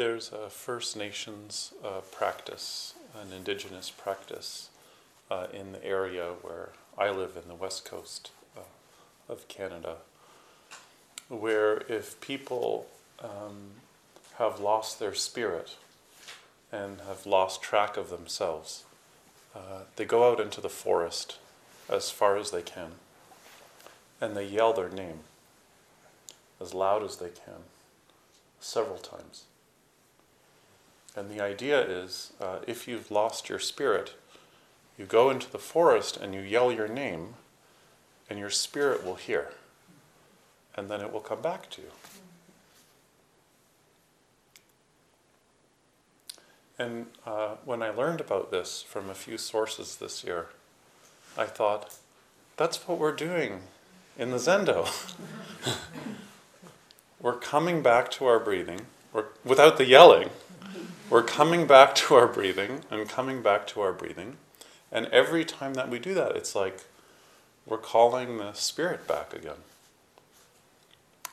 There's a First Nations uh, practice, an indigenous practice uh, in the area where I live in the west coast uh, of Canada, where if people um, have lost their spirit and have lost track of themselves, uh, they go out into the forest as far as they can and they yell their name as loud as they can several times. And the idea is uh, if you've lost your spirit, you go into the forest and you yell your name, and your spirit will hear. And then it will come back to you. And uh, when I learned about this from a few sources this year, I thought, that's what we're doing in the Zendo. we're coming back to our breathing we're, without the yelling. We're coming back to our breathing and coming back to our breathing. And every time that we do that, it's like we're calling the spirit back again.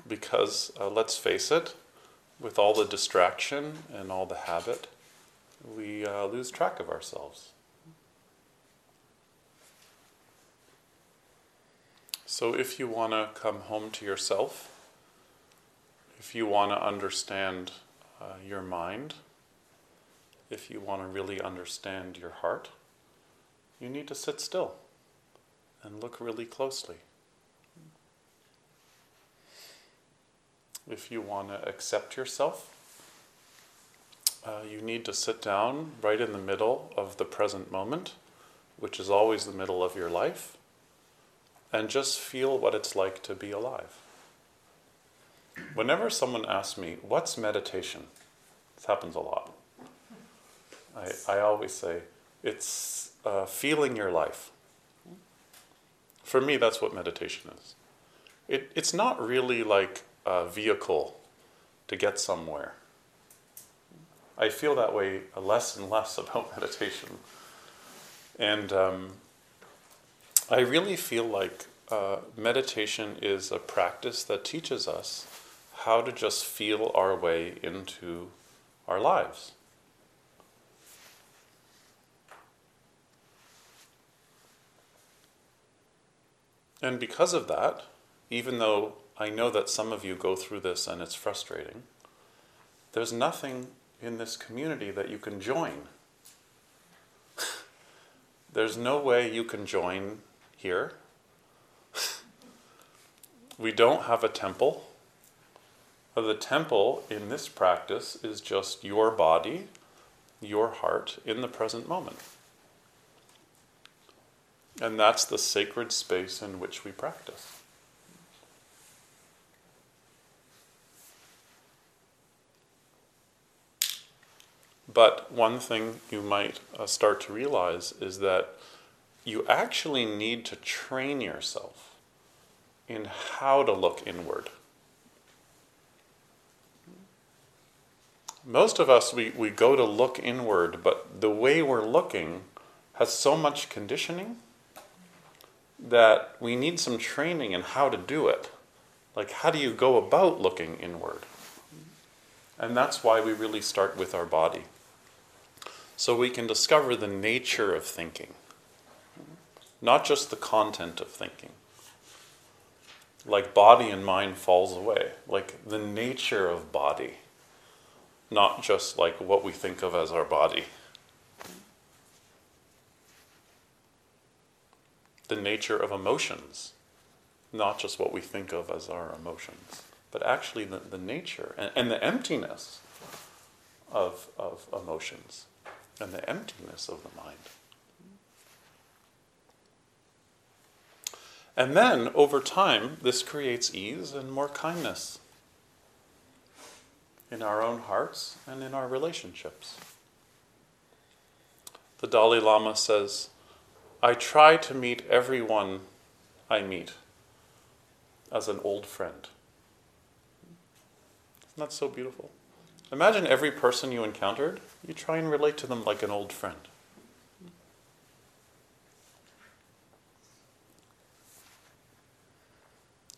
Because uh, let's face it, with all the distraction and all the habit, we uh, lose track of ourselves. So if you want to come home to yourself, if you want to understand uh, your mind, if you want to really understand your heart, you need to sit still and look really closely. If you want to accept yourself, uh, you need to sit down right in the middle of the present moment, which is always the middle of your life, and just feel what it's like to be alive. Whenever someone asks me, What's meditation? This happens a lot. I, I always say, it's uh, feeling your life. For me, that's what meditation is. It, it's not really like a vehicle to get somewhere. I feel that way less and less about meditation. And um, I really feel like uh, meditation is a practice that teaches us how to just feel our way into our lives. And because of that, even though I know that some of you go through this and it's frustrating, there's nothing in this community that you can join. there's no way you can join here. we don't have a temple. Uh, the temple in this practice is just your body, your heart in the present moment. And that's the sacred space in which we practice. But one thing you might uh, start to realize is that you actually need to train yourself in how to look inward. Most of us, we, we go to look inward, but the way we're looking has so much conditioning that we need some training in how to do it. Like, how do you go about looking inward? And that's why we really start with our body. so we can discover the nature of thinking, not just the content of thinking. Like body and mind falls away, like the nature of body, not just like what we think of as our body. The nature of emotions, not just what we think of as our emotions, but actually the, the nature and, and the emptiness of, of emotions and the emptiness of the mind. And then, over time, this creates ease and more kindness in our own hearts and in our relationships. The Dalai Lama says, I try to meet everyone I meet as an old friend. Isn't that so beautiful? Imagine every person you encountered, you try and relate to them like an old friend.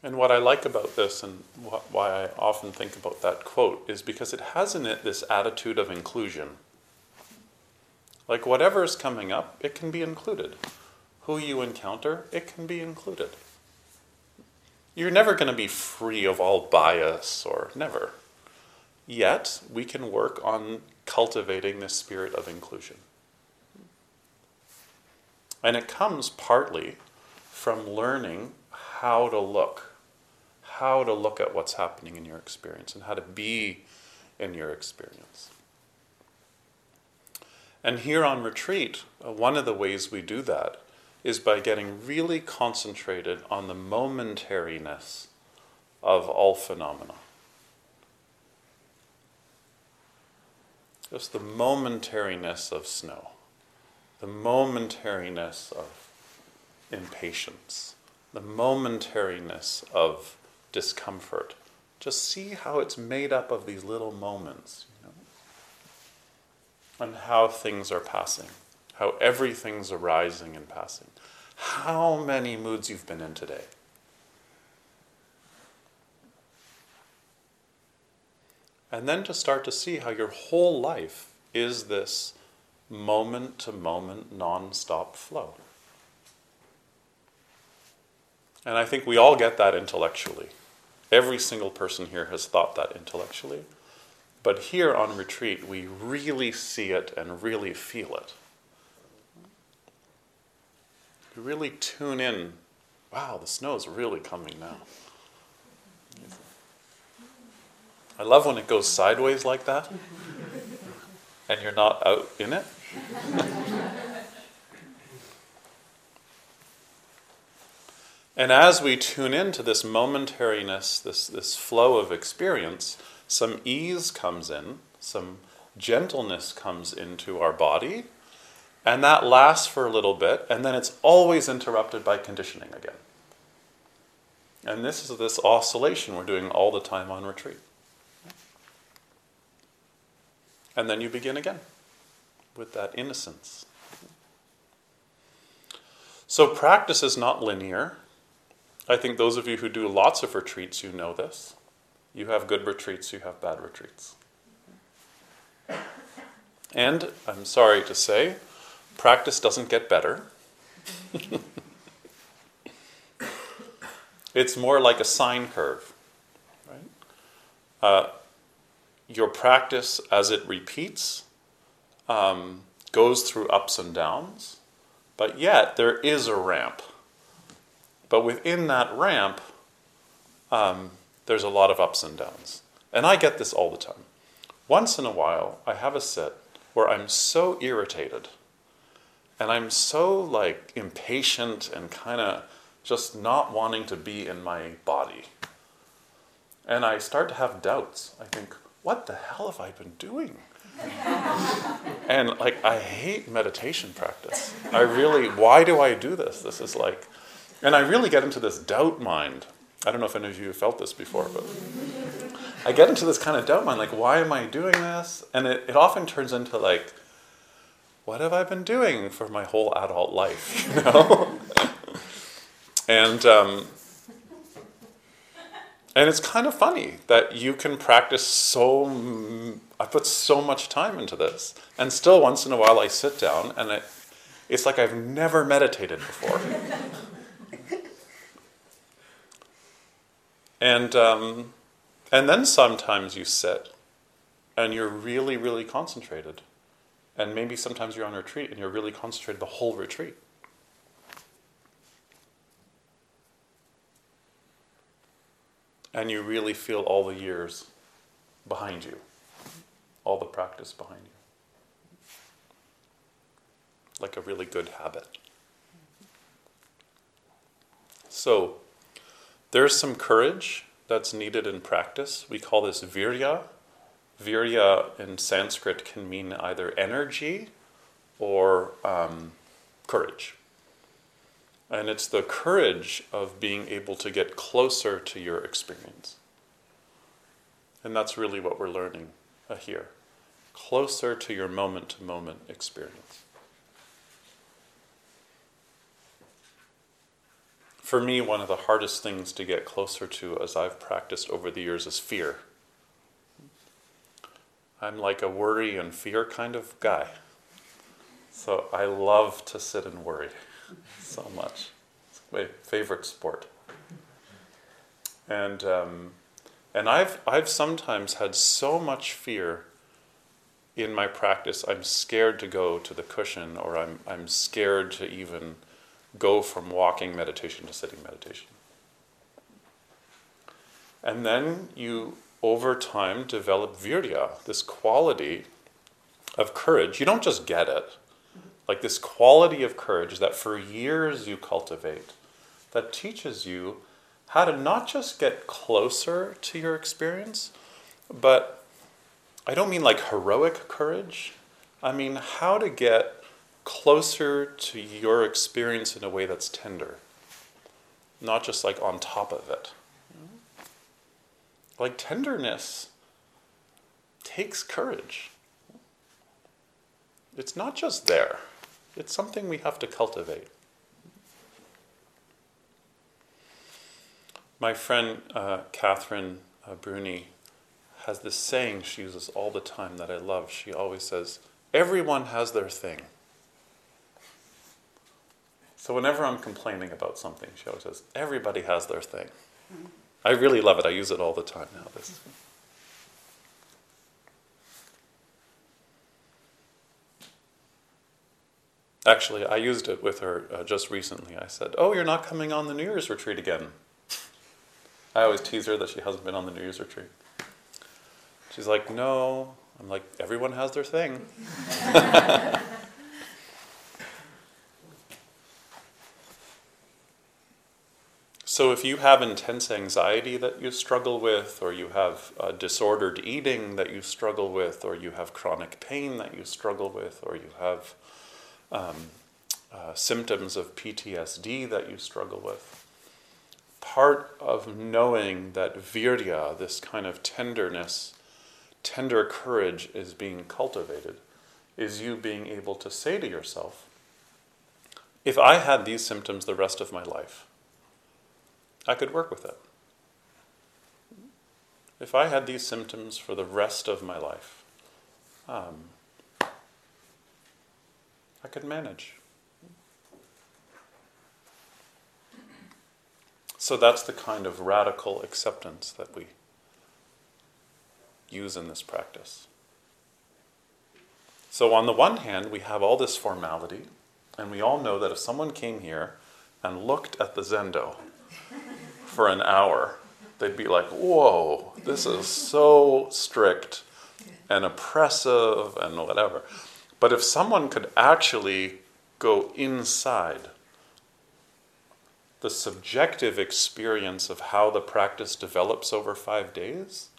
And what I like about this, and wh- why I often think about that quote, is because it has in it this attitude of inclusion. Like whatever is coming up, it can be included. Who you encounter, it can be included. You're never going to be free of all bias, or never. Yet, we can work on cultivating this spirit of inclusion. And it comes partly from learning how to look, how to look at what's happening in your experience, and how to be in your experience. And here on retreat, uh, one of the ways we do that is by getting really concentrated on the momentariness of all phenomena. Just the momentariness of snow, the momentariness of impatience, the momentariness of discomfort. Just see how it's made up of these little moments, and how things are passing, how everything's arising and passing. How many moods you've been in today? And then to start to see how your whole life is this moment to moment, non stop flow. And I think we all get that intellectually. Every single person here has thought that intellectually. But here on retreat, we really see it and really feel it. We really tune in. Wow, the snow is really coming now. I love when it goes sideways like that and you're not out in it. and as we tune into this momentariness, this, this flow of experience, some ease comes in, some gentleness comes into our body, and that lasts for a little bit, and then it's always interrupted by conditioning again. And this is this oscillation we're doing all the time on retreat. And then you begin again with that innocence. So, practice is not linear. I think those of you who do lots of retreats, you know this. You have good retreats, you have bad retreats. And I'm sorry to say, practice doesn't get better. it's more like a sine curve, right? Uh, your practice as it repeats um, goes through ups and downs, but yet there is a ramp. But within that ramp, um, there's a lot of ups and downs. And I get this all the time. Once in a while, I have a sit where I'm so irritated and I'm so like impatient and kind of just not wanting to be in my body. And I start to have doubts. I think, what the hell have I been doing? and like, I hate meditation practice. I really, why do I do this? This is like, and I really get into this doubt mind. I don't know if any of you have felt this before, but I get into this kind of doubt mind, like, why am I doing this? And it, it often turns into like, what have I been doing for my whole adult life? You know? and um, and it's kind of funny that you can practice so. I put so much time into this, and still once in a while I sit down and I, it's like I've never meditated before. and um, and then sometimes you sit, and you're really really concentrated, and maybe sometimes you're on retreat and you're really concentrated the whole retreat. and you really feel all the years behind you, all the practice behind you. Like a really good habit. So, there's some courage that's needed in practice. We call this virya. Virya in Sanskrit can mean either energy or um, courage. And it's the courage of being able to get closer to your experience. And that's really what we're learning uh, here closer to your moment to moment experience. For me, one of the hardest things to get closer to as I've practiced over the years is fear. I'm like a worry and fear kind of guy. So I love to sit and worry so much. It's my favorite sport. And um, and I've I've sometimes had so much fear in my practice. I'm scared to go to the cushion, or I'm I'm scared to even go from walking meditation to sitting meditation. And then you over time develop virya, this quality of courage. You don't just get it like this quality of courage that for years you cultivate that teaches you how to not just get closer to your experience, but I don't mean like heroic courage. I mean how to get closer to your experience in a way that's tender, not just like on top of it. Like tenderness takes courage. It's not just there. It's something we have to cultivate. My friend uh, Catherine uh, Bruni has this saying she uses all the time that I love. She always says, Everyone has their thing. So whenever I'm complaining about something, she always says, Everybody has their thing. I really love it. I use it all the time now. This. Actually, I used it with her uh, just recently. I said, Oh, you're not coming on the New Year's retreat again. I always tease her that she hasn't been on the New Year's retreat. She's like, No. I'm like, Everyone has their thing. so, if you have intense anxiety that you struggle with, or you have uh, disordered eating that you struggle with, or you have chronic pain that you struggle with, or you have um, uh, symptoms of PTSD that you struggle with. Part of knowing that virya, this kind of tenderness, tender courage, is being cultivated, is you being able to say to yourself, if I had these symptoms the rest of my life, I could work with it. If I had these symptoms for the rest of my life, um, I could manage. So that's the kind of radical acceptance that we use in this practice. So, on the one hand, we have all this formality, and we all know that if someone came here and looked at the zendo for an hour, they'd be like, whoa, this is so strict and oppressive and whatever. But if someone could actually go inside the subjective experience of how the practice develops over five days,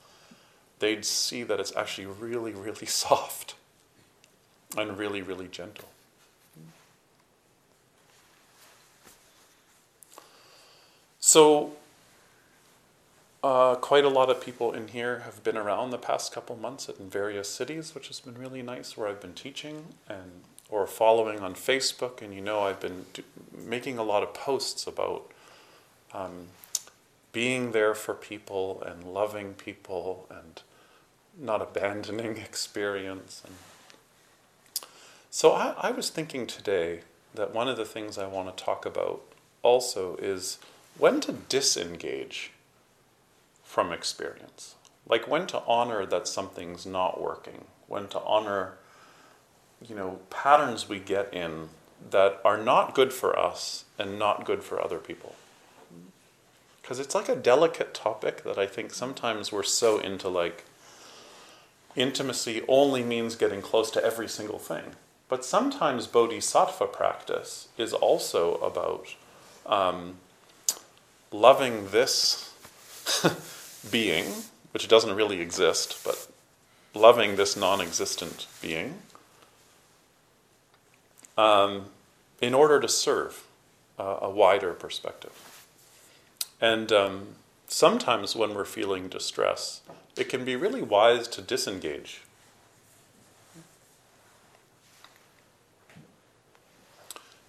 they'd see that it's actually really, really soft and really, really gentle. So, uh, quite a lot of people in here have been around the past couple months in various cities, which has been really nice. Where I've been teaching and or following on Facebook, and you know I've been do- making a lot of posts about um, being there for people and loving people and not abandoning experience. And so I, I was thinking today that one of the things I want to talk about also is when to disengage from experience. Like when to honor that something's not working, when to honor, you know, patterns we get in that are not good for us and not good for other people. Because it's like a delicate topic that I think sometimes we're so into like intimacy only means getting close to every single thing. But sometimes bodhisattva practice is also about um, loving this being, which doesn't really exist, but loving this non existent being um, in order to serve uh, a wider perspective. And um, sometimes when we're feeling distress, it can be really wise to disengage.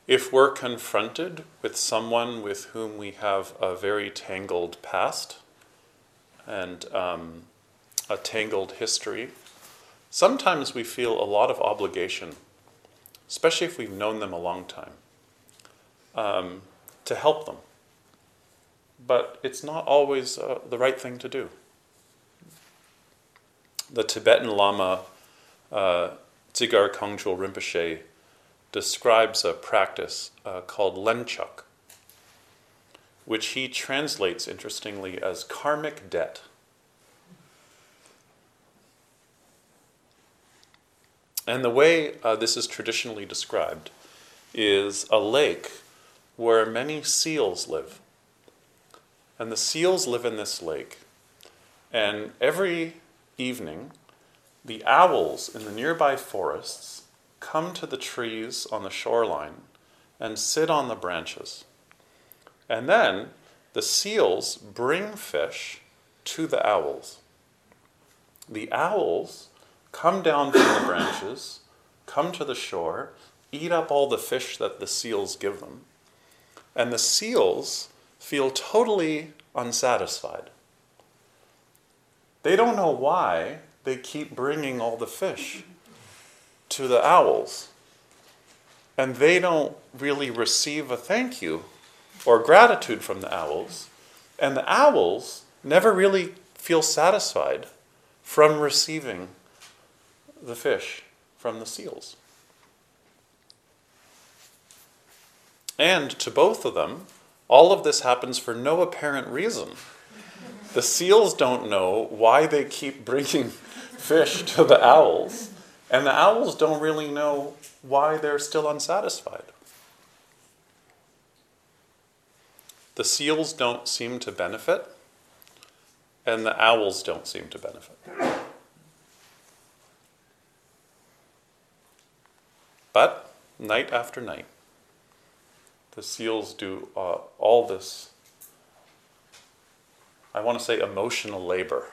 If we're confronted with someone with whom we have a very tangled past and um, a tangled history, sometimes we feel a lot of obligation, especially if we've known them a long time, um, to help them. But it's not always uh, the right thing to do the Tibetan Lama uh, Dzigar Kongtrul Rinpoche describes a practice uh, called lenchuk, which he translates interestingly as karmic debt. And the way uh, this is traditionally described is a lake where many seals live. And the seals live in this lake. And every evening, the owls in the nearby forests come to the trees on the shoreline and sit on the branches. And then the seals bring fish to the owls. The owls come down from the branches, come to the shore, eat up all the fish that the seals give them, and the seals feel totally unsatisfied. They don't know why they keep bringing all the fish to the owls. And they don't really receive a thank you or gratitude from the owls. And the owls never really feel satisfied from receiving the fish from the seals. And to both of them, all of this happens for no apparent reason. The seals don't know why they keep bringing fish to the owls, and the owls don't really know why they're still unsatisfied. The seals don't seem to benefit, and the owls don't seem to benefit. But night after night, the seals do uh, all this I want to say, emotional labor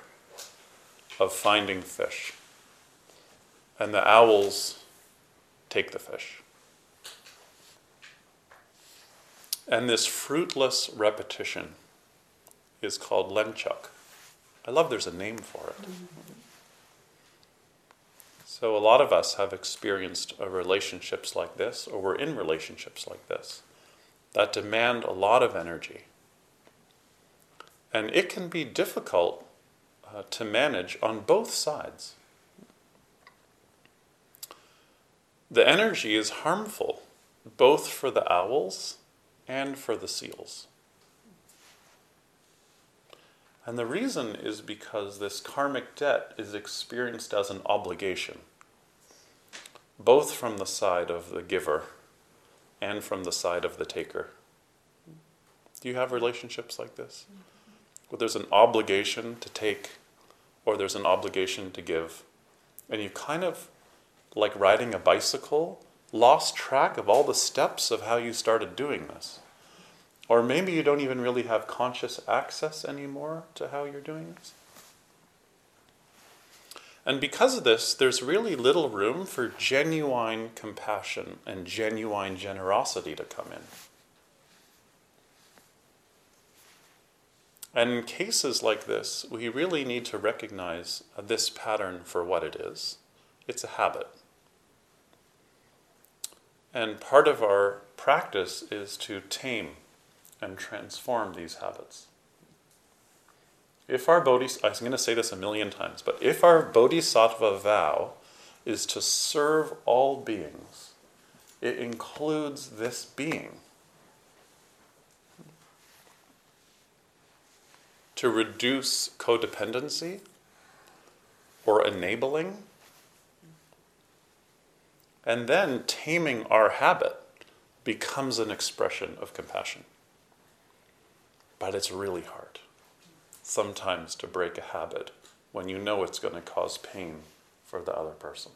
of finding fish. And the owls take the fish. And this fruitless repetition is called lenchuk. I love there's a name for it. So, a lot of us have experienced relationships like this, or we're in relationships like this, that demand a lot of energy and it can be difficult uh, to manage on both sides. The energy is harmful both for the owls and for the seals. And the reason is because this karmic debt is experienced as an obligation, both from the side of the giver and from the side of the taker. Do you have relationships like this? Where there's an obligation to take or there's an obligation to give. And you kind of, like riding a bicycle, lost track of all the steps of how you started doing this. Or maybe you don't even really have conscious access anymore to how you're doing this. And because of this, there's really little room for genuine compassion and genuine generosity to come in. And in cases like this, we really need to recognize this pattern for what it is it's a habit. And part of our practice is to tame and transform these habits. If our bodhisattva, I'm going to say this a million times, but if our bodhisattva vow is to serve all beings, it includes this being. To reduce codependency or enabling and then taming our habit becomes an expression of compassion. But it's really hard sometimes to break a habit when you know it's going to cause pain for the other person.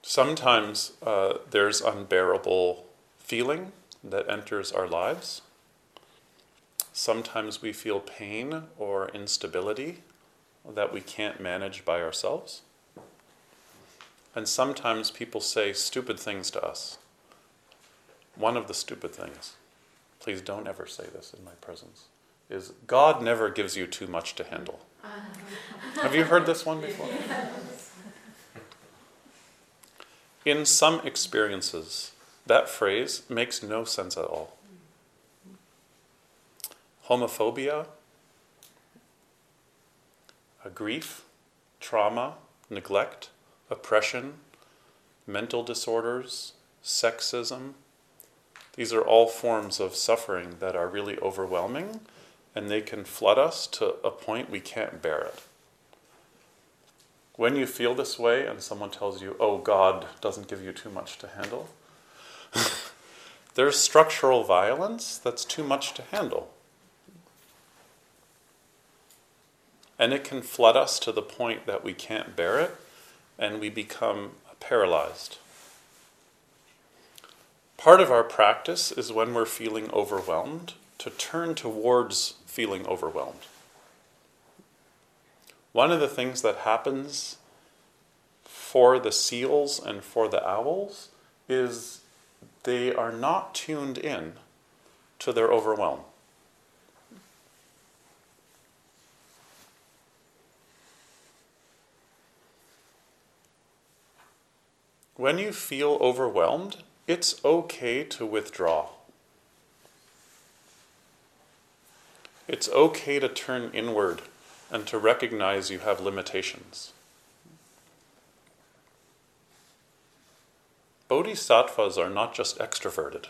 Sometimes uh, there's unbearable feeling that enters our lives. Sometimes we feel pain or instability that we can't manage by ourselves. And sometimes people say stupid things to us. One of the stupid things, please don't ever say this in my presence, is God never gives you too much to handle. Have you heard this one before? In some experiences, that phrase makes no sense at all. Homophobia grief, trauma, neglect, oppression, mental disorders, sexism. These are all forms of suffering that are really overwhelming and they can flood us to a point we can't bear it. When you feel this way and someone tells you, oh, God doesn't give you too much to handle, there's structural violence that's too much to handle. And it can flood us to the point that we can't bear it and we become paralyzed. Part of our practice is when we're feeling overwhelmed to turn towards feeling overwhelmed. One of the things that happens for the seals and for the owls is they are not tuned in to their overwhelm. When you feel overwhelmed, it's okay to withdraw. It's okay to turn inward and to recognize you have limitations. Bodhisattvas are not just extroverted.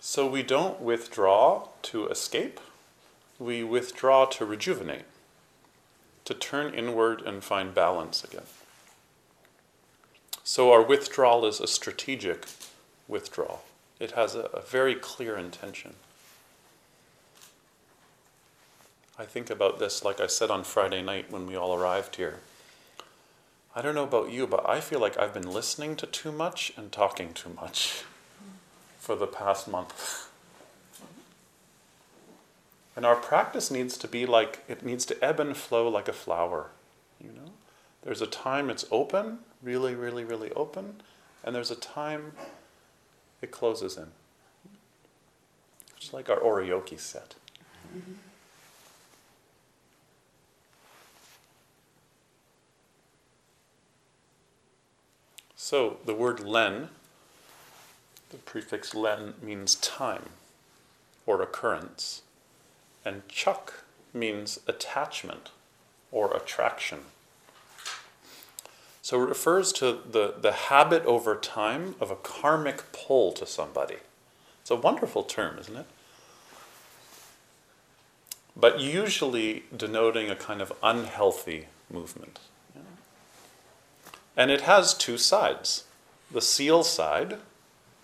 So we don't withdraw to escape, we withdraw to rejuvenate to turn inward and find balance again. So our withdrawal is a strategic withdrawal. It has a, a very clear intention. I think about this, like I said on Friday night when we all arrived here. I don't know about you, but I feel like I've been listening to too much and talking too much for the past month. And our practice needs to be like, it needs to ebb and flow like a flower. You know? There's a time it's open, really, really, really open, and there's a time it closes in. Just like our oryoki set. So the word len, the prefix len means time or occurrence. And chuk means attachment or attraction. So it refers to the, the habit over time of a karmic pull to somebody. It's a wonderful term, isn't it? But usually denoting a kind of unhealthy movement. And it has two sides the seal side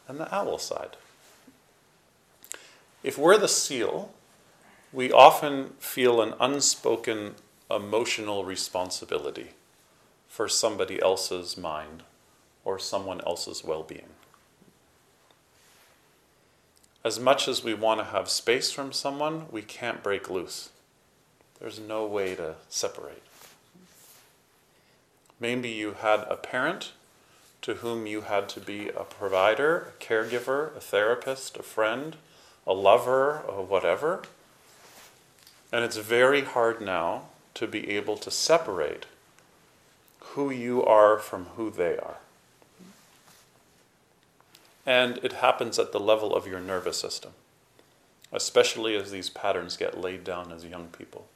and the owl side. If we're the seal, we often feel an unspoken emotional responsibility for somebody else's mind or someone else's well being. As much as we want to have space from someone, we can't break loose. There's no way to separate. Maybe you had a parent to whom you had to be a provider, a caregiver, a therapist, a friend, a lover, or whatever. And it's very hard now to be able to separate who you are from who they are. And it happens at the level of your nervous system, especially as these patterns get laid down as young people.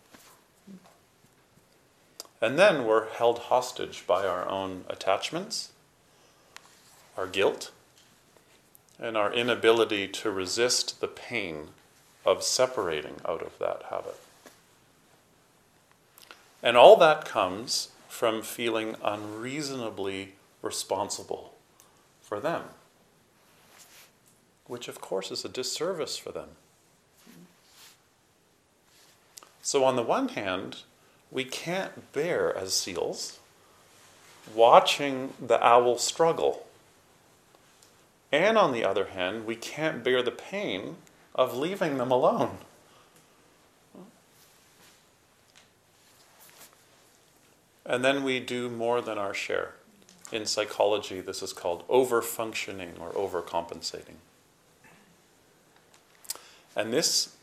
And then we're held hostage by our own attachments, our guilt, and our inability to resist the pain of separating out of that habit. And all that comes from feeling unreasonably responsible for them, which of course is a disservice for them. So, on the one hand, we can't bear as seals watching the owl struggle. And on the other hand, we can't bear the pain of leaving them alone. And then we do more than our share. In psychology, this is called overfunctioning or overcompensating. And this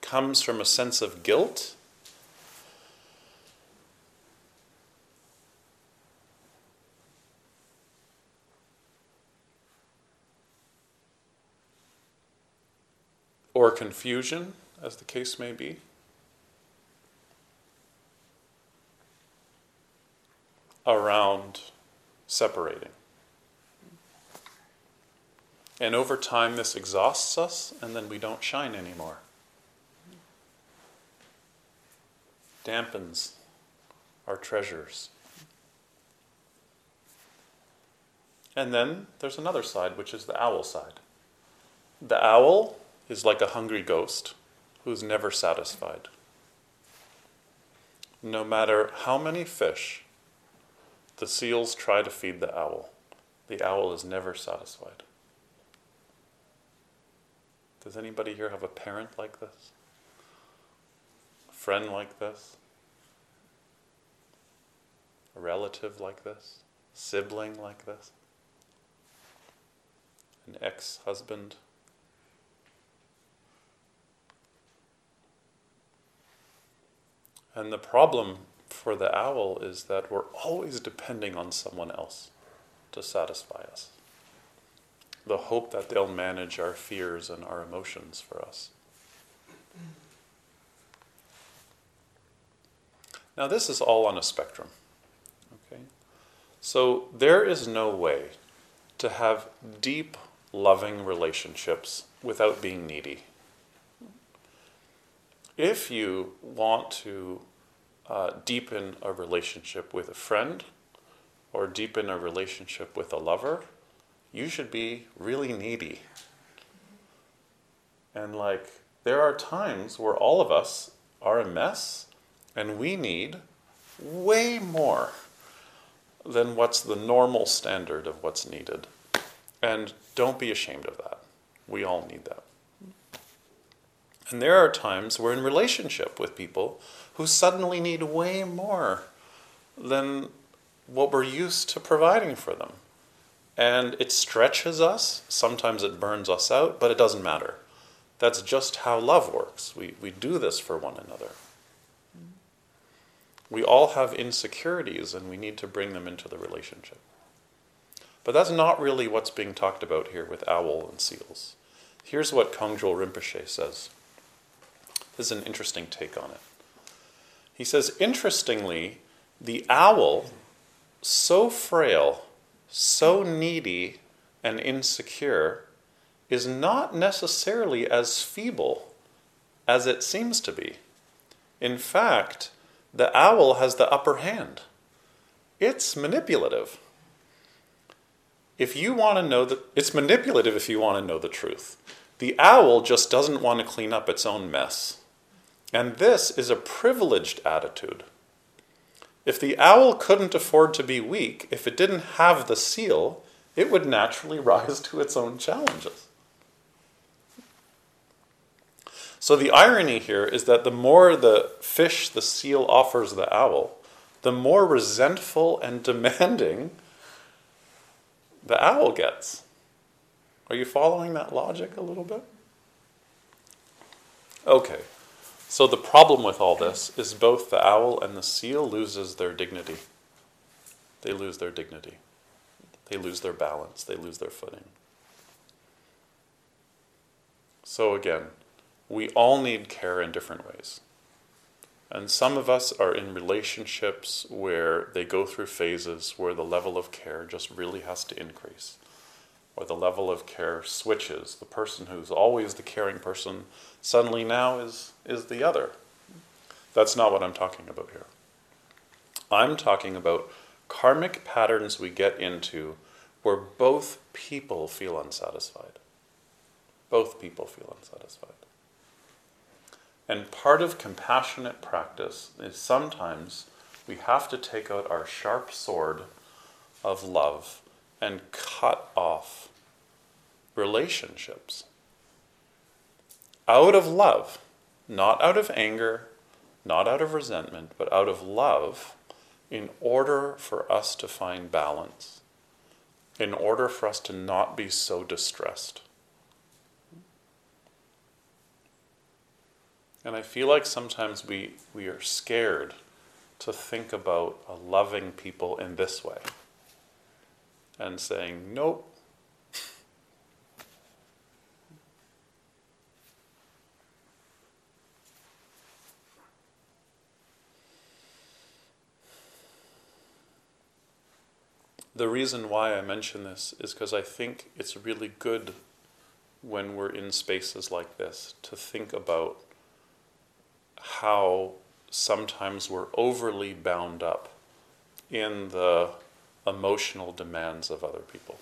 comes from a sense of guilt. Or confusion, as the case may be. Around separating. And over time, this exhausts us, and then we don't shine anymore. Dampens our treasures. And then there's another side, which is the owl side. The owl is like a hungry ghost who's never satisfied. No matter how many fish the seals try to feed the owl. The owl is never satisfied. Does anybody here have a parent like this? A friend like this? A relative like this? Sibling like this? An ex husband? And the problem for the owl is that we're always depending on someone else to satisfy us. The hope that they'll manage our fears and our emotions for us. Now, this is all on a spectrum. Okay? So, there is no way to have deep, loving relationships without being needy. If you want to uh, deepen a relationship with a friend or deepen a relationship with a lover, you should be really needy. And like, there are times where all of us are a mess and we need way more than what's the normal standard of what's needed. And don't be ashamed of that. We all need that. And there are times we're in relationship with people who suddenly need way more than what we're used to providing for them. And it stretches us, sometimes it burns us out, but it doesn't matter. That's just how love works. We, we do this for one another. We all have insecurities and we need to bring them into the relationship. But that's not really what's being talked about here with owl and seals. Here's what Kongtrul Rinpoche says. This is an interesting take on it. He says, interestingly, the owl, so frail, so needy, and insecure, is not necessarily as feeble as it seems to be. In fact, the owl has the upper hand. It's manipulative. If you want to know that, it's manipulative if you want to know the truth. The owl just doesn't want to clean up its own mess. And this is a privileged attitude. If the owl couldn't afford to be weak, if it didn't have the seal, it would naturally rise to its own challenges. So the irony here is that the more the fish the seal offers the owl, the more resentful and demanding the owl gets. Are you following that logic a little bit? Okay. So the problem with all this is both the owl and the seal loses their dignity. They lose their dignity. They lose their balance, they lose their footing. So again, we all need care in different ways. And some of us are in relationships where they go through phases where the level of care just really has to increase, or the level of care switches. The person who's always the caring person suddenly now is, is the other. That's not what I'm talking about here. I'm talking about karmic patterns we get into where both people feel unsatisfied. Both people feel unsatisfied. And part of compassionate practice is sometimes we have to take out our sharp sword of love and cut off relationships. Out of love, not out of anger, not out of resentment, but out of love, in order for us to find balance, in order for us to not be so distressed. And I feel like sometimes we, we are scared to think about loving people in this way and saying, nope. The reason why I mention this is because I think it's really good when we're in spaces like this to think about how sometimes we're overly bound up in the emotional demands of other people.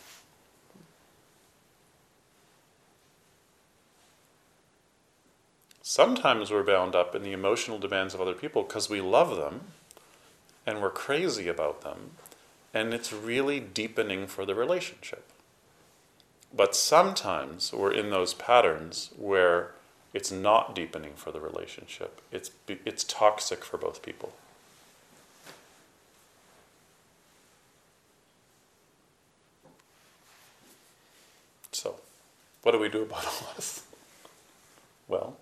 Sometimes we're bound up in the emotional demands of other people because we love them and we're crazy about them, and it's really deepening for the relationship. But sometimes we're in those patterns where it's not deepening for the relationship. It's, it's toxic for both people. So, what do we do about all this? Well,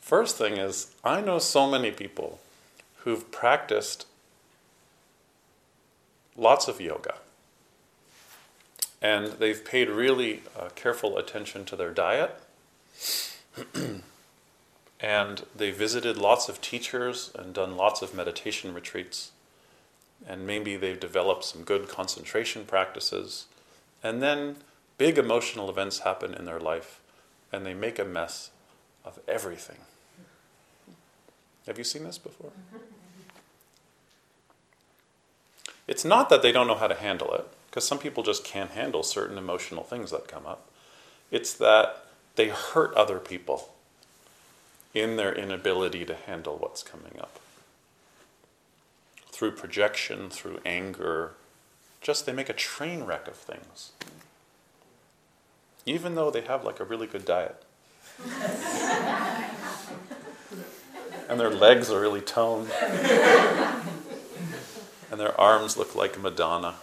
first thing is, I know so many people who've practiced lots of yoga. And they've paid really uh, careful attention to their diet and they visited lots of teachers and done lots of meditation retreats. And maybe they've developed some good concentration practices. And then big emotional events happen in their life, and they make a mess of everything. Have you seen this before? It's not that they don't know how to handle it, because some people just can't handle certain emotional things that come up. It's that they hurt other people in their inability to handle what's coming up. Through projection, through anger, just they make a train wreck of things. Even though they have like a really good diet. and their legs are really toned. and their arms look like Madonna.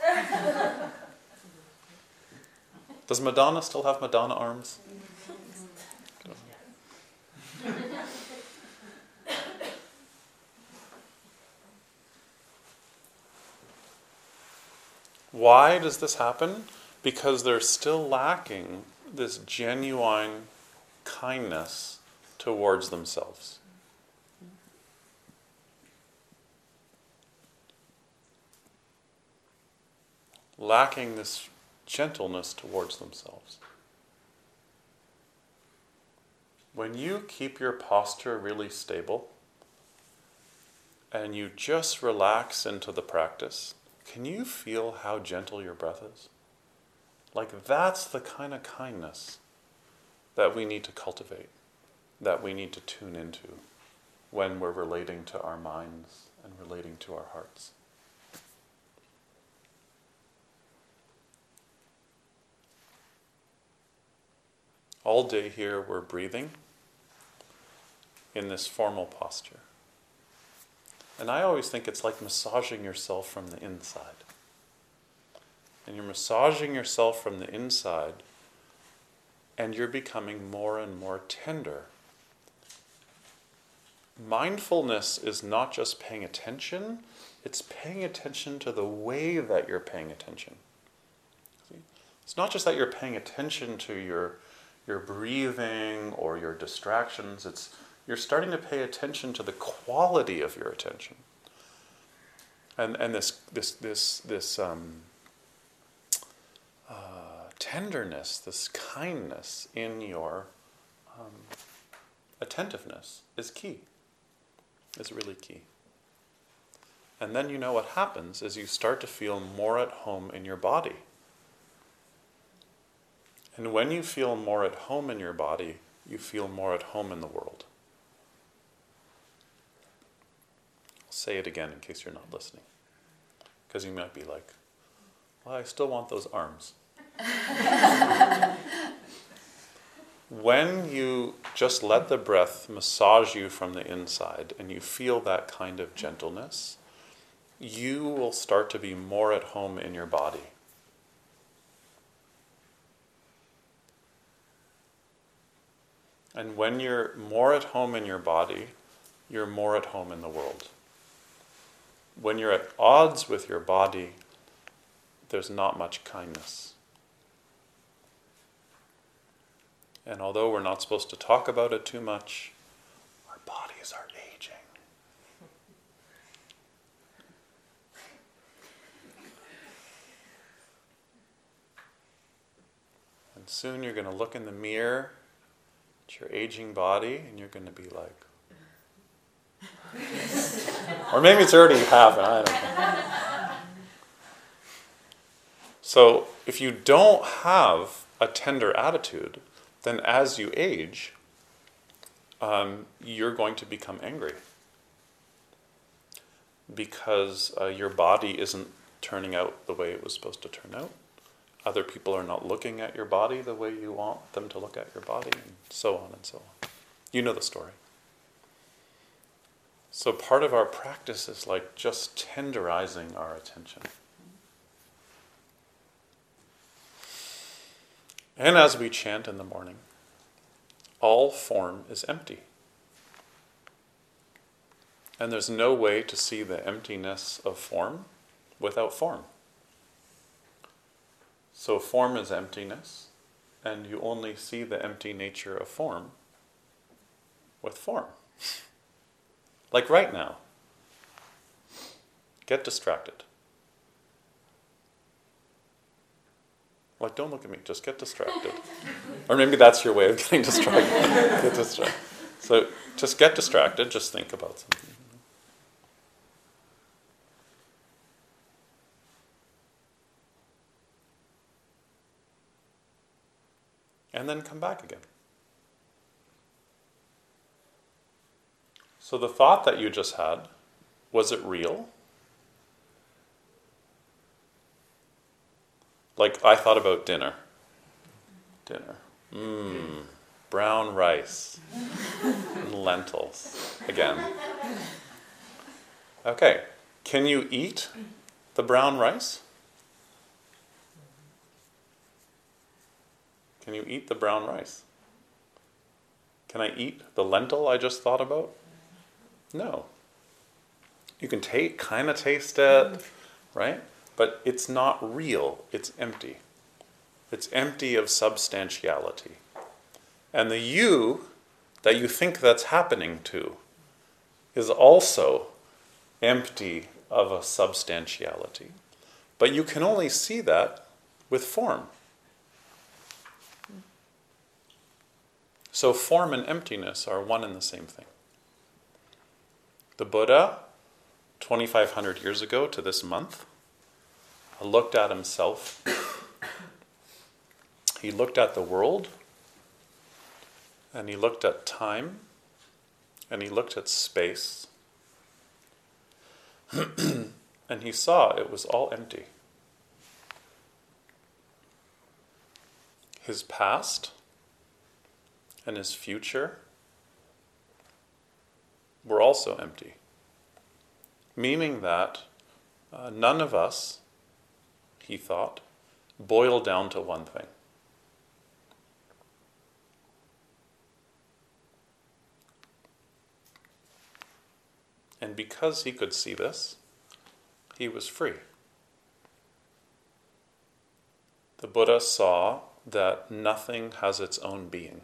Does Madonna still have Madonna arms? Why does this happen? Because they're still lacking this genuine kindness towards themselves. Lacking this gentleness towards themselves. When you keep your posture really stable and you just relax into the practice, can you feel how gentle your breath is? Like, that's the kind of kindness that we need to cultivate, that we need to tune into when we're relating to our minds and relating to our hearts. All day here, we're breathing in this formal posture. And I always think it's like massaging yourself from the inside. And you're massaging yourself from the inside, and you're becoming more and more tender. Mindfulness is not just paying attention, it's paying attention to the way that you're paying attention. It's not just that you're paying attention to your, your breathing or your distractions, it's you're starting to pay attention to the quality of your attention. And, and this, this, this, this um, uh, tenderness, this kindness in your um, attentiveness is key, is really key. And then you know what happens is you start to feel more at home in your body. And when you feel more at home in your body, you feel more at home in the world. I'll say it again in case you're not listening. Because you might be like, well, I still want those arms. when you just let the breath massage you from the inside and you feel that kind of gentleness, you will start to be more at home in your body. And when you're more at home in your body, you're more at home in the world. When you're at odds with your body, there's not much kindness. And although we're not supposed to talk about it too much, our bodies are aging. And soon you're going to look in the mirror at your aging body and you're going to be like, or maybe it's already happened, I don't know. So if you don't have a tender attitude, then as you age, um, you're going to become angry because uh, your body isn't turning out the way it was supposed to turn out. Other people are not looking at your body the way you want them to look at your body, and so on and so on. You know the story. So, part of our practice is like just tenderizing our attention. And as we chant in the morning, all form is empty. And there's no way to see the emptiness of form without form. So, form is emptiness, and you only see the empty nature of form with form. like right now. Get distracted. Like, don't look at me, just get distracted. or maybe that's your way of getting distracted. get distracted. So just get distracted, just think about something. And then come back again. So the thought that you just had, was it real? Like I thought about dinner. Dinner. Mmm. Brown rice. and lentils. Again. Okay. Can you eat the brown rice? Can you eat the brown rice? Can I eat the lentil I just thought about? No. You can take, kind of taste it, mm. right? But it's not real, it's empty. It's empty of substantiality. And the you that you think that's happening to is also empty of a substantiality. But you can only see that with form. So, form and emptiness are one and the same thing. The Buddha, 2,500 years ago to this month, looked at himself. he looked at the world, and he looked at time, and he looked at space, and he saw it was all empty. His past and his future were also empty, meaning that uh, none of us, he thought, boil down to one thing. And because he could see this, he was free. The Buddha saw that nothing has its own being.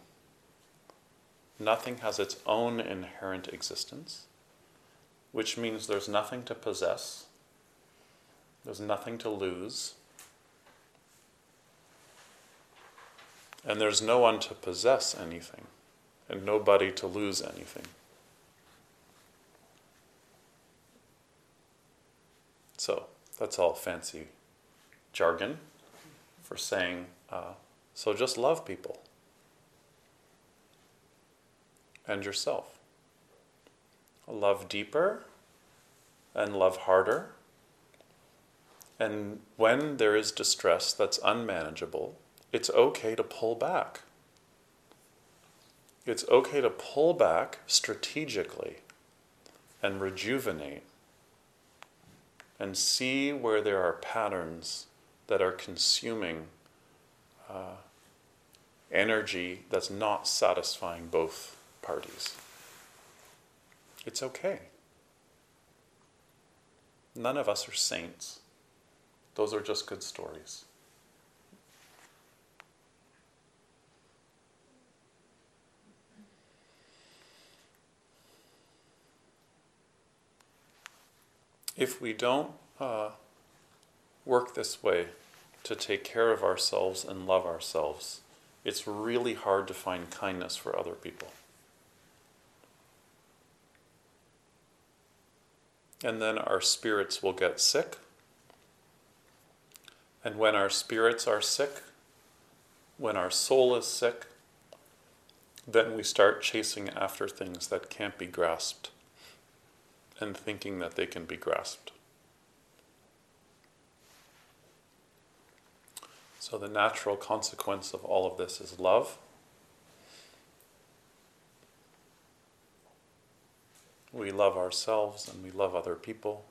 Nothing has its own inherent existence, which means there's nothing to possess, there's nothing to lose, and there's no one to possess anything, and nobody to lose anything. So, that's all fancy jargon for saying, uh, so just love people and yourself. Love deeper and love harder. And when there is distress that's unmanageable, it's okay to pull back. It's okay to pull back strategically and rejuvenate and see where there are patterns that are consuming uh, energy that's not satisfying both parties. It's okay. None of us are saints. Those are just good stories. If we don't uh, work this way to take care of ourselves and love ourselves, it's really hard to find kindness for other people. And then our spirits will get sick. And when our spirits are sick, when our soul is sick, then we start chasing after things that can't be grasped and thinking that they can be grasped. So, the natural consequence of all of this is love. We love ourselves and we love other people.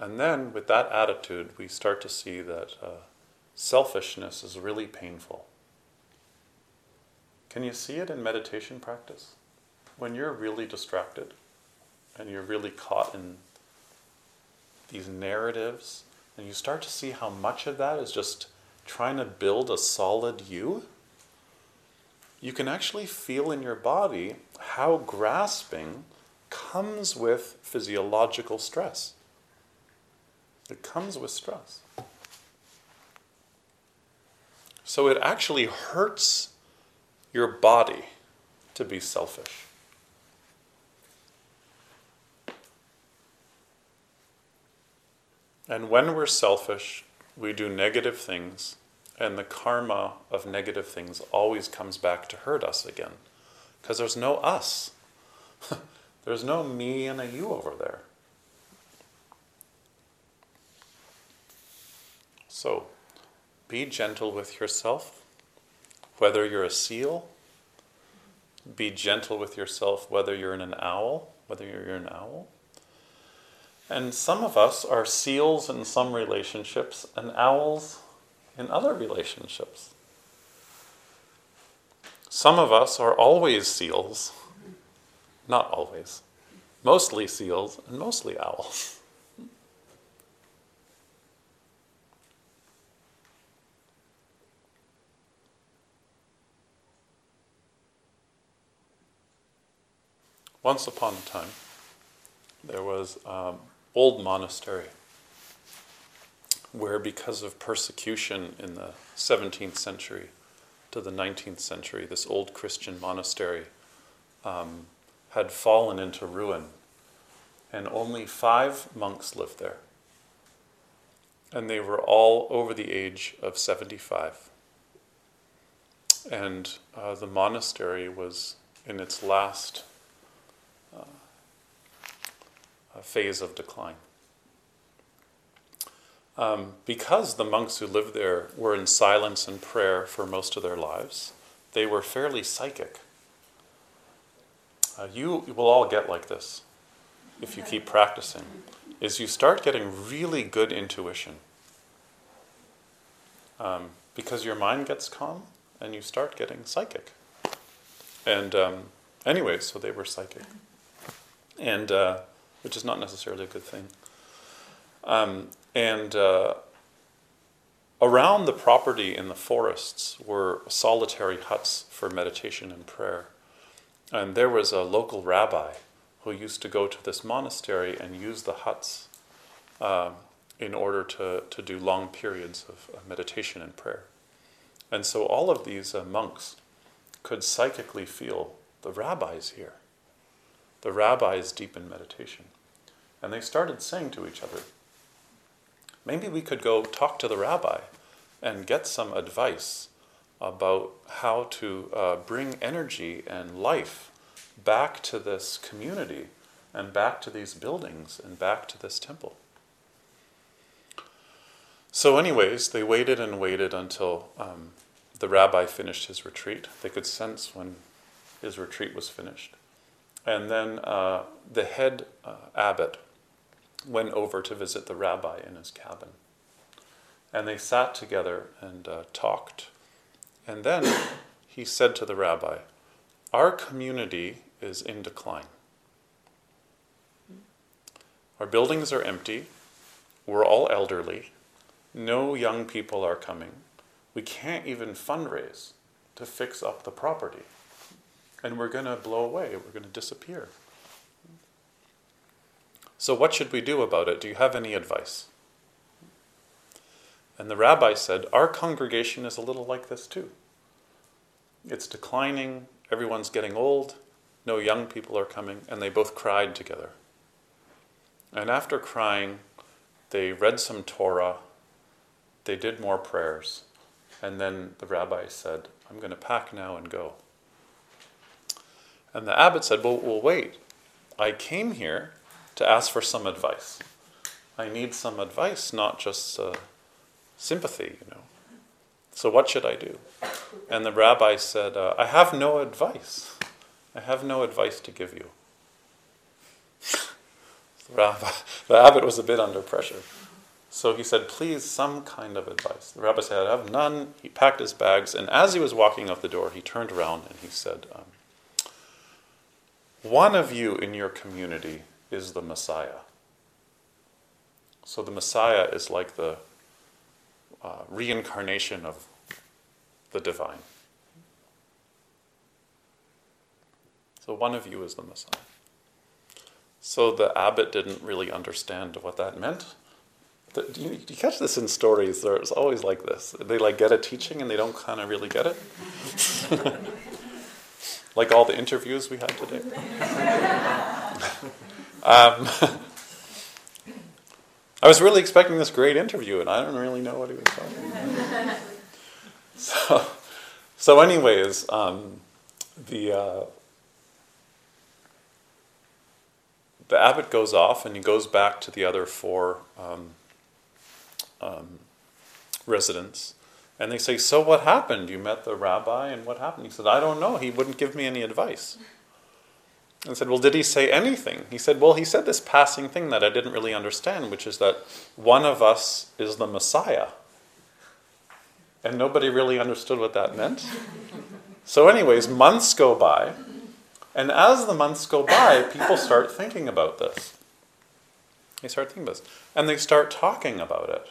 And then, with that attitude, we start to see that uh, selfishness is really painful. Can you see it in meditation practice? When you're really distracted and you're really caught in these narratives, and you start to see how much of that is just trying to build a solid you, you can actually feel in your body how grasping comes with physiological stress. It comes with stress. So it actually hurts your body to be selfish. And when we're selfish, we do negative things, and the karma of negative things always comes back to hurt us again. Because there's no us. there's no me and a you over there. So, be gentle with yourself, whether you're a seal. Be gentle with yourself, whether you're in an owl, whether you're an owl. And some of us are seals in some relationships and owls in other relationships. Some of us are always seals, not always, mostly seals and mostly owls. Once upon a time, there was um, old monastery where, because of persecution in the 17th century to the 19th century, this old Christian monastery um, had fallen into ruin, and only five monks lived there. And they were all over the age of 75. And uh, the monastery was in its last phase of decline. Um, because the monks who lived there were in silence and prayer for most of their lives, they were fairly psychic. Uh, you, you will all get like this if you keep practicing, is you start getting really good intuition. um, because your mind gets calm and you start getting psychic. And um, anyway, so they were psychic, and uh, which is not necessarily a good thing. Um, and uh, around the property in the forests were solitary huts for meditation and prayer. And there was a local rabbi who used to go to this monastery and use the huts uh, in order to, to do long periods of, meditation and prayer. And so all of these uh, monks could psychically feel the rabbis here. The rabbis deep in meditation. And they started saying to each other, maybe we could go talk to the rabbi and get some advice about how to uh, bring energy and life back to this community and back to these buildings and back to this temple. So, anyways, they waited and waited until um, the rabbi finished his retreat. They could sense when his retreat was finished. And then uh, the head uh, abbot went over to visit the rabbi in his cabin. And they sat together and uh, talked. And then he said to the rabbi, Our community is in decline. Our buildings are empty. We're all elderly. No young people are coming. We can't even fundraise to fix up the property. And we're going to blow away. We're going to disappear. So, what should we do about it? Do you have any advice? And the rabbi said, Our congregation is a little like this too. It's declining, everyone's getting old, no young people are coming, and they both cried together. And after crying, they read some Torah, they did more prayers, and then the rabbi said, I'm going to pack now and go. And the abbot said, Well, well wait. I came here to ask for some advice. I need some advice, not just uh, sympathy, you know. So, what should I do? And the rabbi said, uh, I have no advice. I have no advice to give you. the, rabbi, the abbot was a bit under pressure. So he said, Please, some kind of advice. The rabbi said, I have none. He packed his bags, and as he was walking out the door, he turned around and he said, um, One of you in your community is the Messiah. So the Messiah is like the uh, reincarnation of the divine. So one of you is the Messiah. So the abbot didn't really understand what that meant. Do you, you catch this in stories? There's always like this. They like get a teaching and they don't kind of really get it. like all the interviews we had today. um, I was really expecting this great interview, and I don't really know what he was talking about. so, so, anyways, um, the uh, the abbot goes off, and he goes back to the other four um, um, residents, and they say, "So what happened? You met the rabbi, and what happened?" He said, "I don't know. He wouldn't give me any advice." And said, Well, did he say anything? He said, Well, he said this passing thing that I didn't really understand, which is that one of us is the Messiah. And nobody really understood what that meant. So, anyways, months go by. And as the months go by, people start thinking about this. They start thinking about this. And they start talking about it.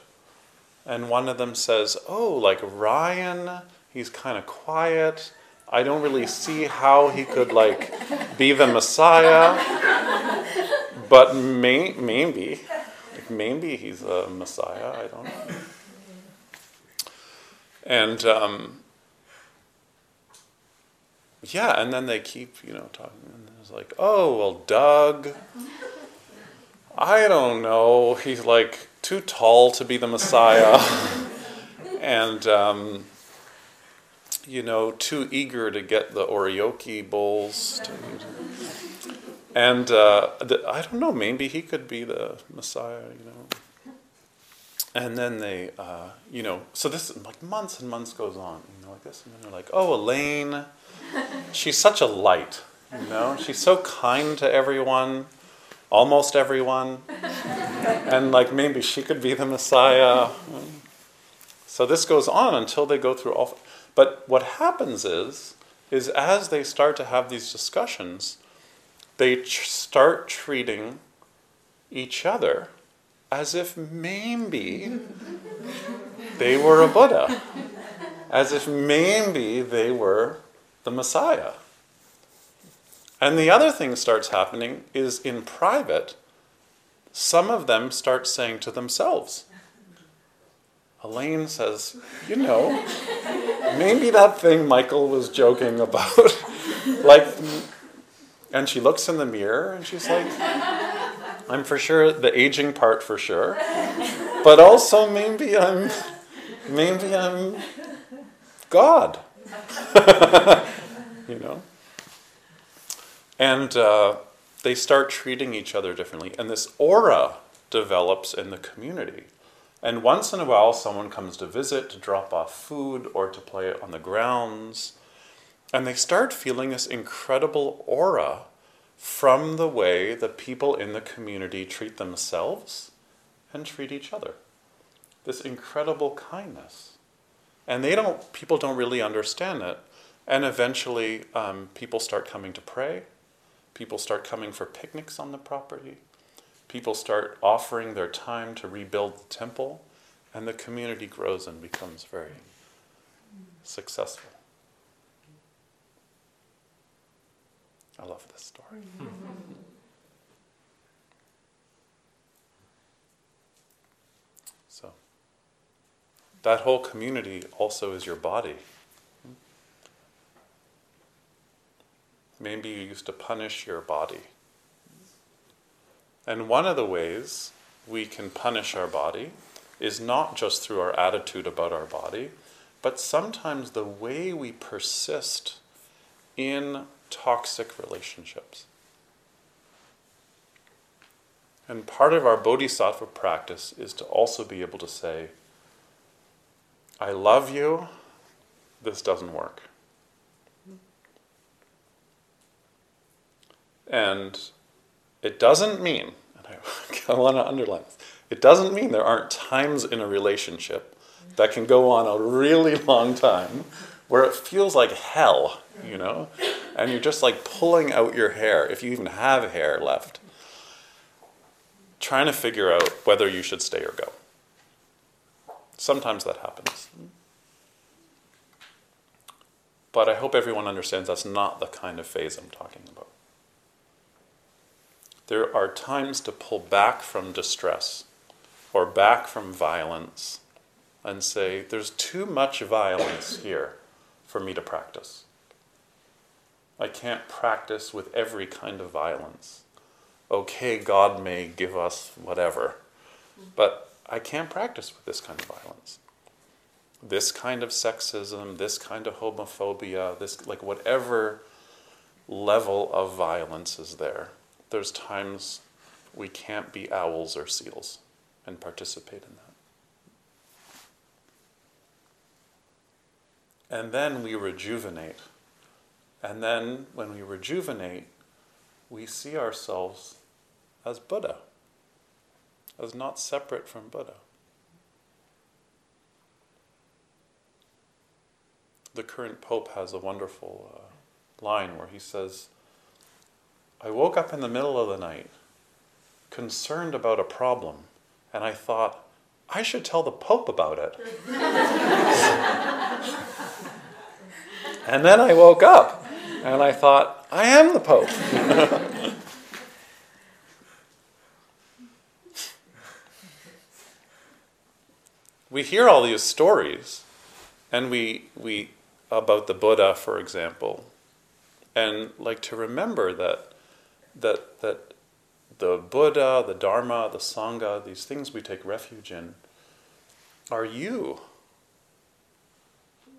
And one of them says, Oh, like Ryan, he's kind of quiet. I don't really see how he could like be the Messiah, but may, maybe, maybe he's a Messiah. I don't know. And um, yeah, and then they keep you know talking, and it's like, oh well, Doug. I don't know. He's like too tall to be the Messiah, and. Um, you know, too eager to get the oryoki bowls. To, and uh, the, I don't know, maybe he could be the Messiah, you know. And then they, uh, you know, so this like months and months goes on, you know, like this, and then they're like, oh, Elaine, she's such a light, you know, she's so kind to everyone, almost everyone, and like maybe she could be the Messiah. So this goes on until they go through all. But what happens is, is as they start to have these discussions, they tr- start treating each other as if maybe they were a Buddha, as if maybe they were the Messiah. And the other thing starts happening is in private, some of them start saying to themselves, Elaine says, You know, maybe that thing Michael was joking about, like, and she looks in the mirror and she's like, I'm for sure the aging part for sure, but also maybe I'm, maybe I'm God. you know? And uh, they start treating each other differently. And this aura develops in the community. And once in a while, someone comes to visit to drop off food or to play on the grounds. And they start feeling this incredible aura from the way the people in the community treat themselves and treat each other. This incredible kindness. And they don't, people don't really understand it. And eventually, um, people start coming to pray. People start coming for picnics on the property. People start offering their time to rebuild the temple. And the community grows and becomes very successful. I love this story. so, that whole community also is your body. Maybe you used to punish your body. And one of the ways we can punish our body is not just through our attitude about our body, but sometimes the way we persist in toxic relationships. And part of our bodhisattva practice is to also be able to say, I love you, this doesn't work. And it doesn't mean, and I, I want to underline this, it doesn't mean there aren't times in a relationship that can go on a really long time where it feels like hell, you know? And you're just like pulling out your hair, if you even have hair left, trying to figure out whether you should stay or go. Sometimes that happens. But I hope everyone understands that's not the kind of phase I'm talking about. There are times to pull back from distress or back from violence and say, there's too much violence here for me to practice. I can't practice with every kind of violence. Okay, God may give us whatever, but I can't practice with this kind of violence. This kind of sexism, this kind of homophobia, this, like, whatever level of violence is there, there's times we can't be owls or seals and participate in that. And then we rejuvenate. And then when we rejuvenate, we see ourselves as Buddha, as not separate from Buddha. The current Pope has a wonderful uh, line where he says, I woke up in the middle of the night, concerned about a problem, and I thought, I should tell the Pope about it. and then I woke up and I thought, I am the Pope. we hear all these stories and we, we about the Buddha, for example, and like to remember that that that the Buddha, the Dharma, the Sangha, these things we take refuge in, are you.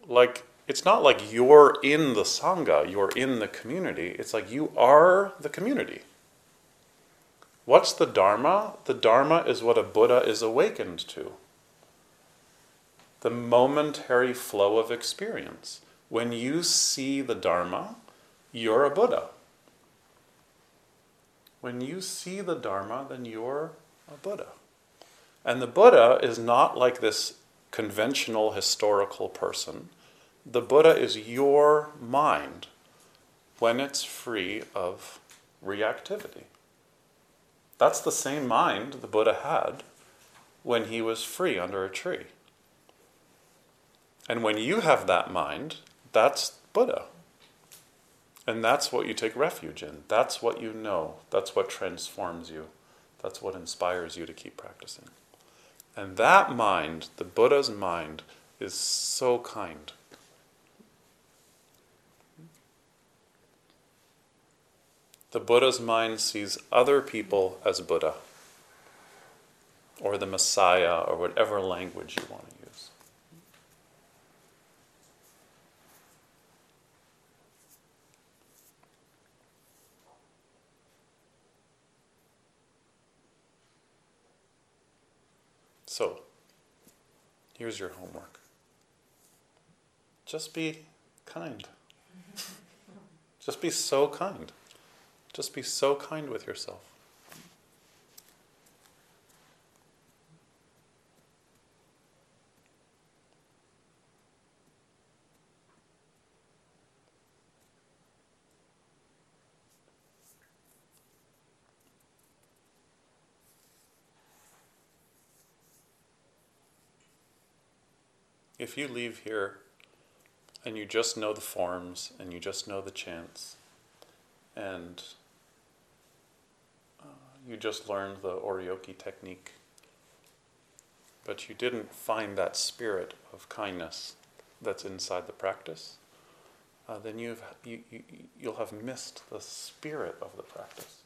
Like, it's not like you're in the Sangha, you're in the community. It's like you are the community. What's the Dharma? The Dharma is what a Buddha is awakened to the momentary flow of experience. When you see the Dharma, you're a Buddha. When you see the Dharma, then you're a Buddha. And the Buddha is not like this conventional historical person. The Buddha is your mind when it's free of reactivity. That's the same mind the Buddha had when he was free under a tree. And when you have that mind, that's Buddha. And that's what you take refuge in. That's what you know. That's what transforms you. That's what inspires you to keep practicing. And that mind, the Buddha's mind, is so kind. The Buddha's mind sees other people as Buddha, or the Messiah, or whatever language you want to use. So, here's your homework. Just be kind. Just be so kind. Just be so kind with yourself. If you leave here and you just know the forms and you just know the chants and uh, you just learned the oryoki technique, but you didn't find that spirit of kindness that's inside the practice, uh, then you've, you, you, you'll have missed the spirit of the practice.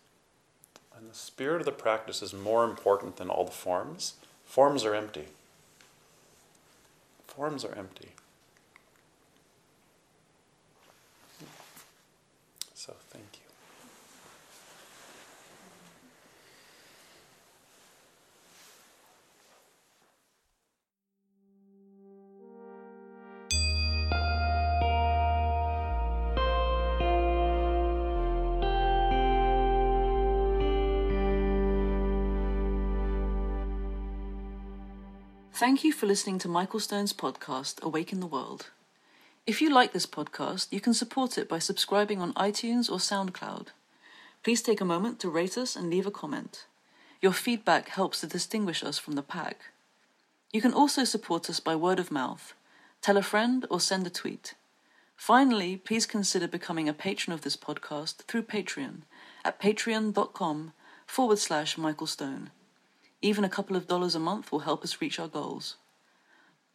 And the spirit of the practice is more important than all the forms. Forms are empty. Forms are empty. Thank you for listening to Michael Stone's podcast, Awake in the World. If you like this podcast, you can support it by subscribing on iTunes or SoundCloud. Please take a moment to rate us and leave a comment. Your feedback helps to distinguish us from the pack. You can also support us by word of mouth. Tell a friend or send a tweet. Finally, please consider becoming a patron of this podcast through Patreon at patreon.com forward slash Michael Stone. Even a couple of dollars a month will help us reach our goals.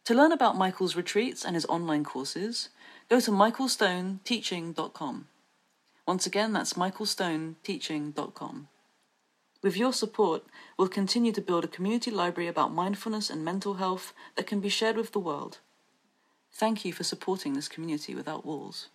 To learn about Michael's retreats and his online courses, go to michaelstoneteaching.com. Once again, that's michaelstoneteaching.com. With your support, we'll continue to build a community library about mindfulness and mental health that can be shared with the world. Thank you for supporting this community without walls.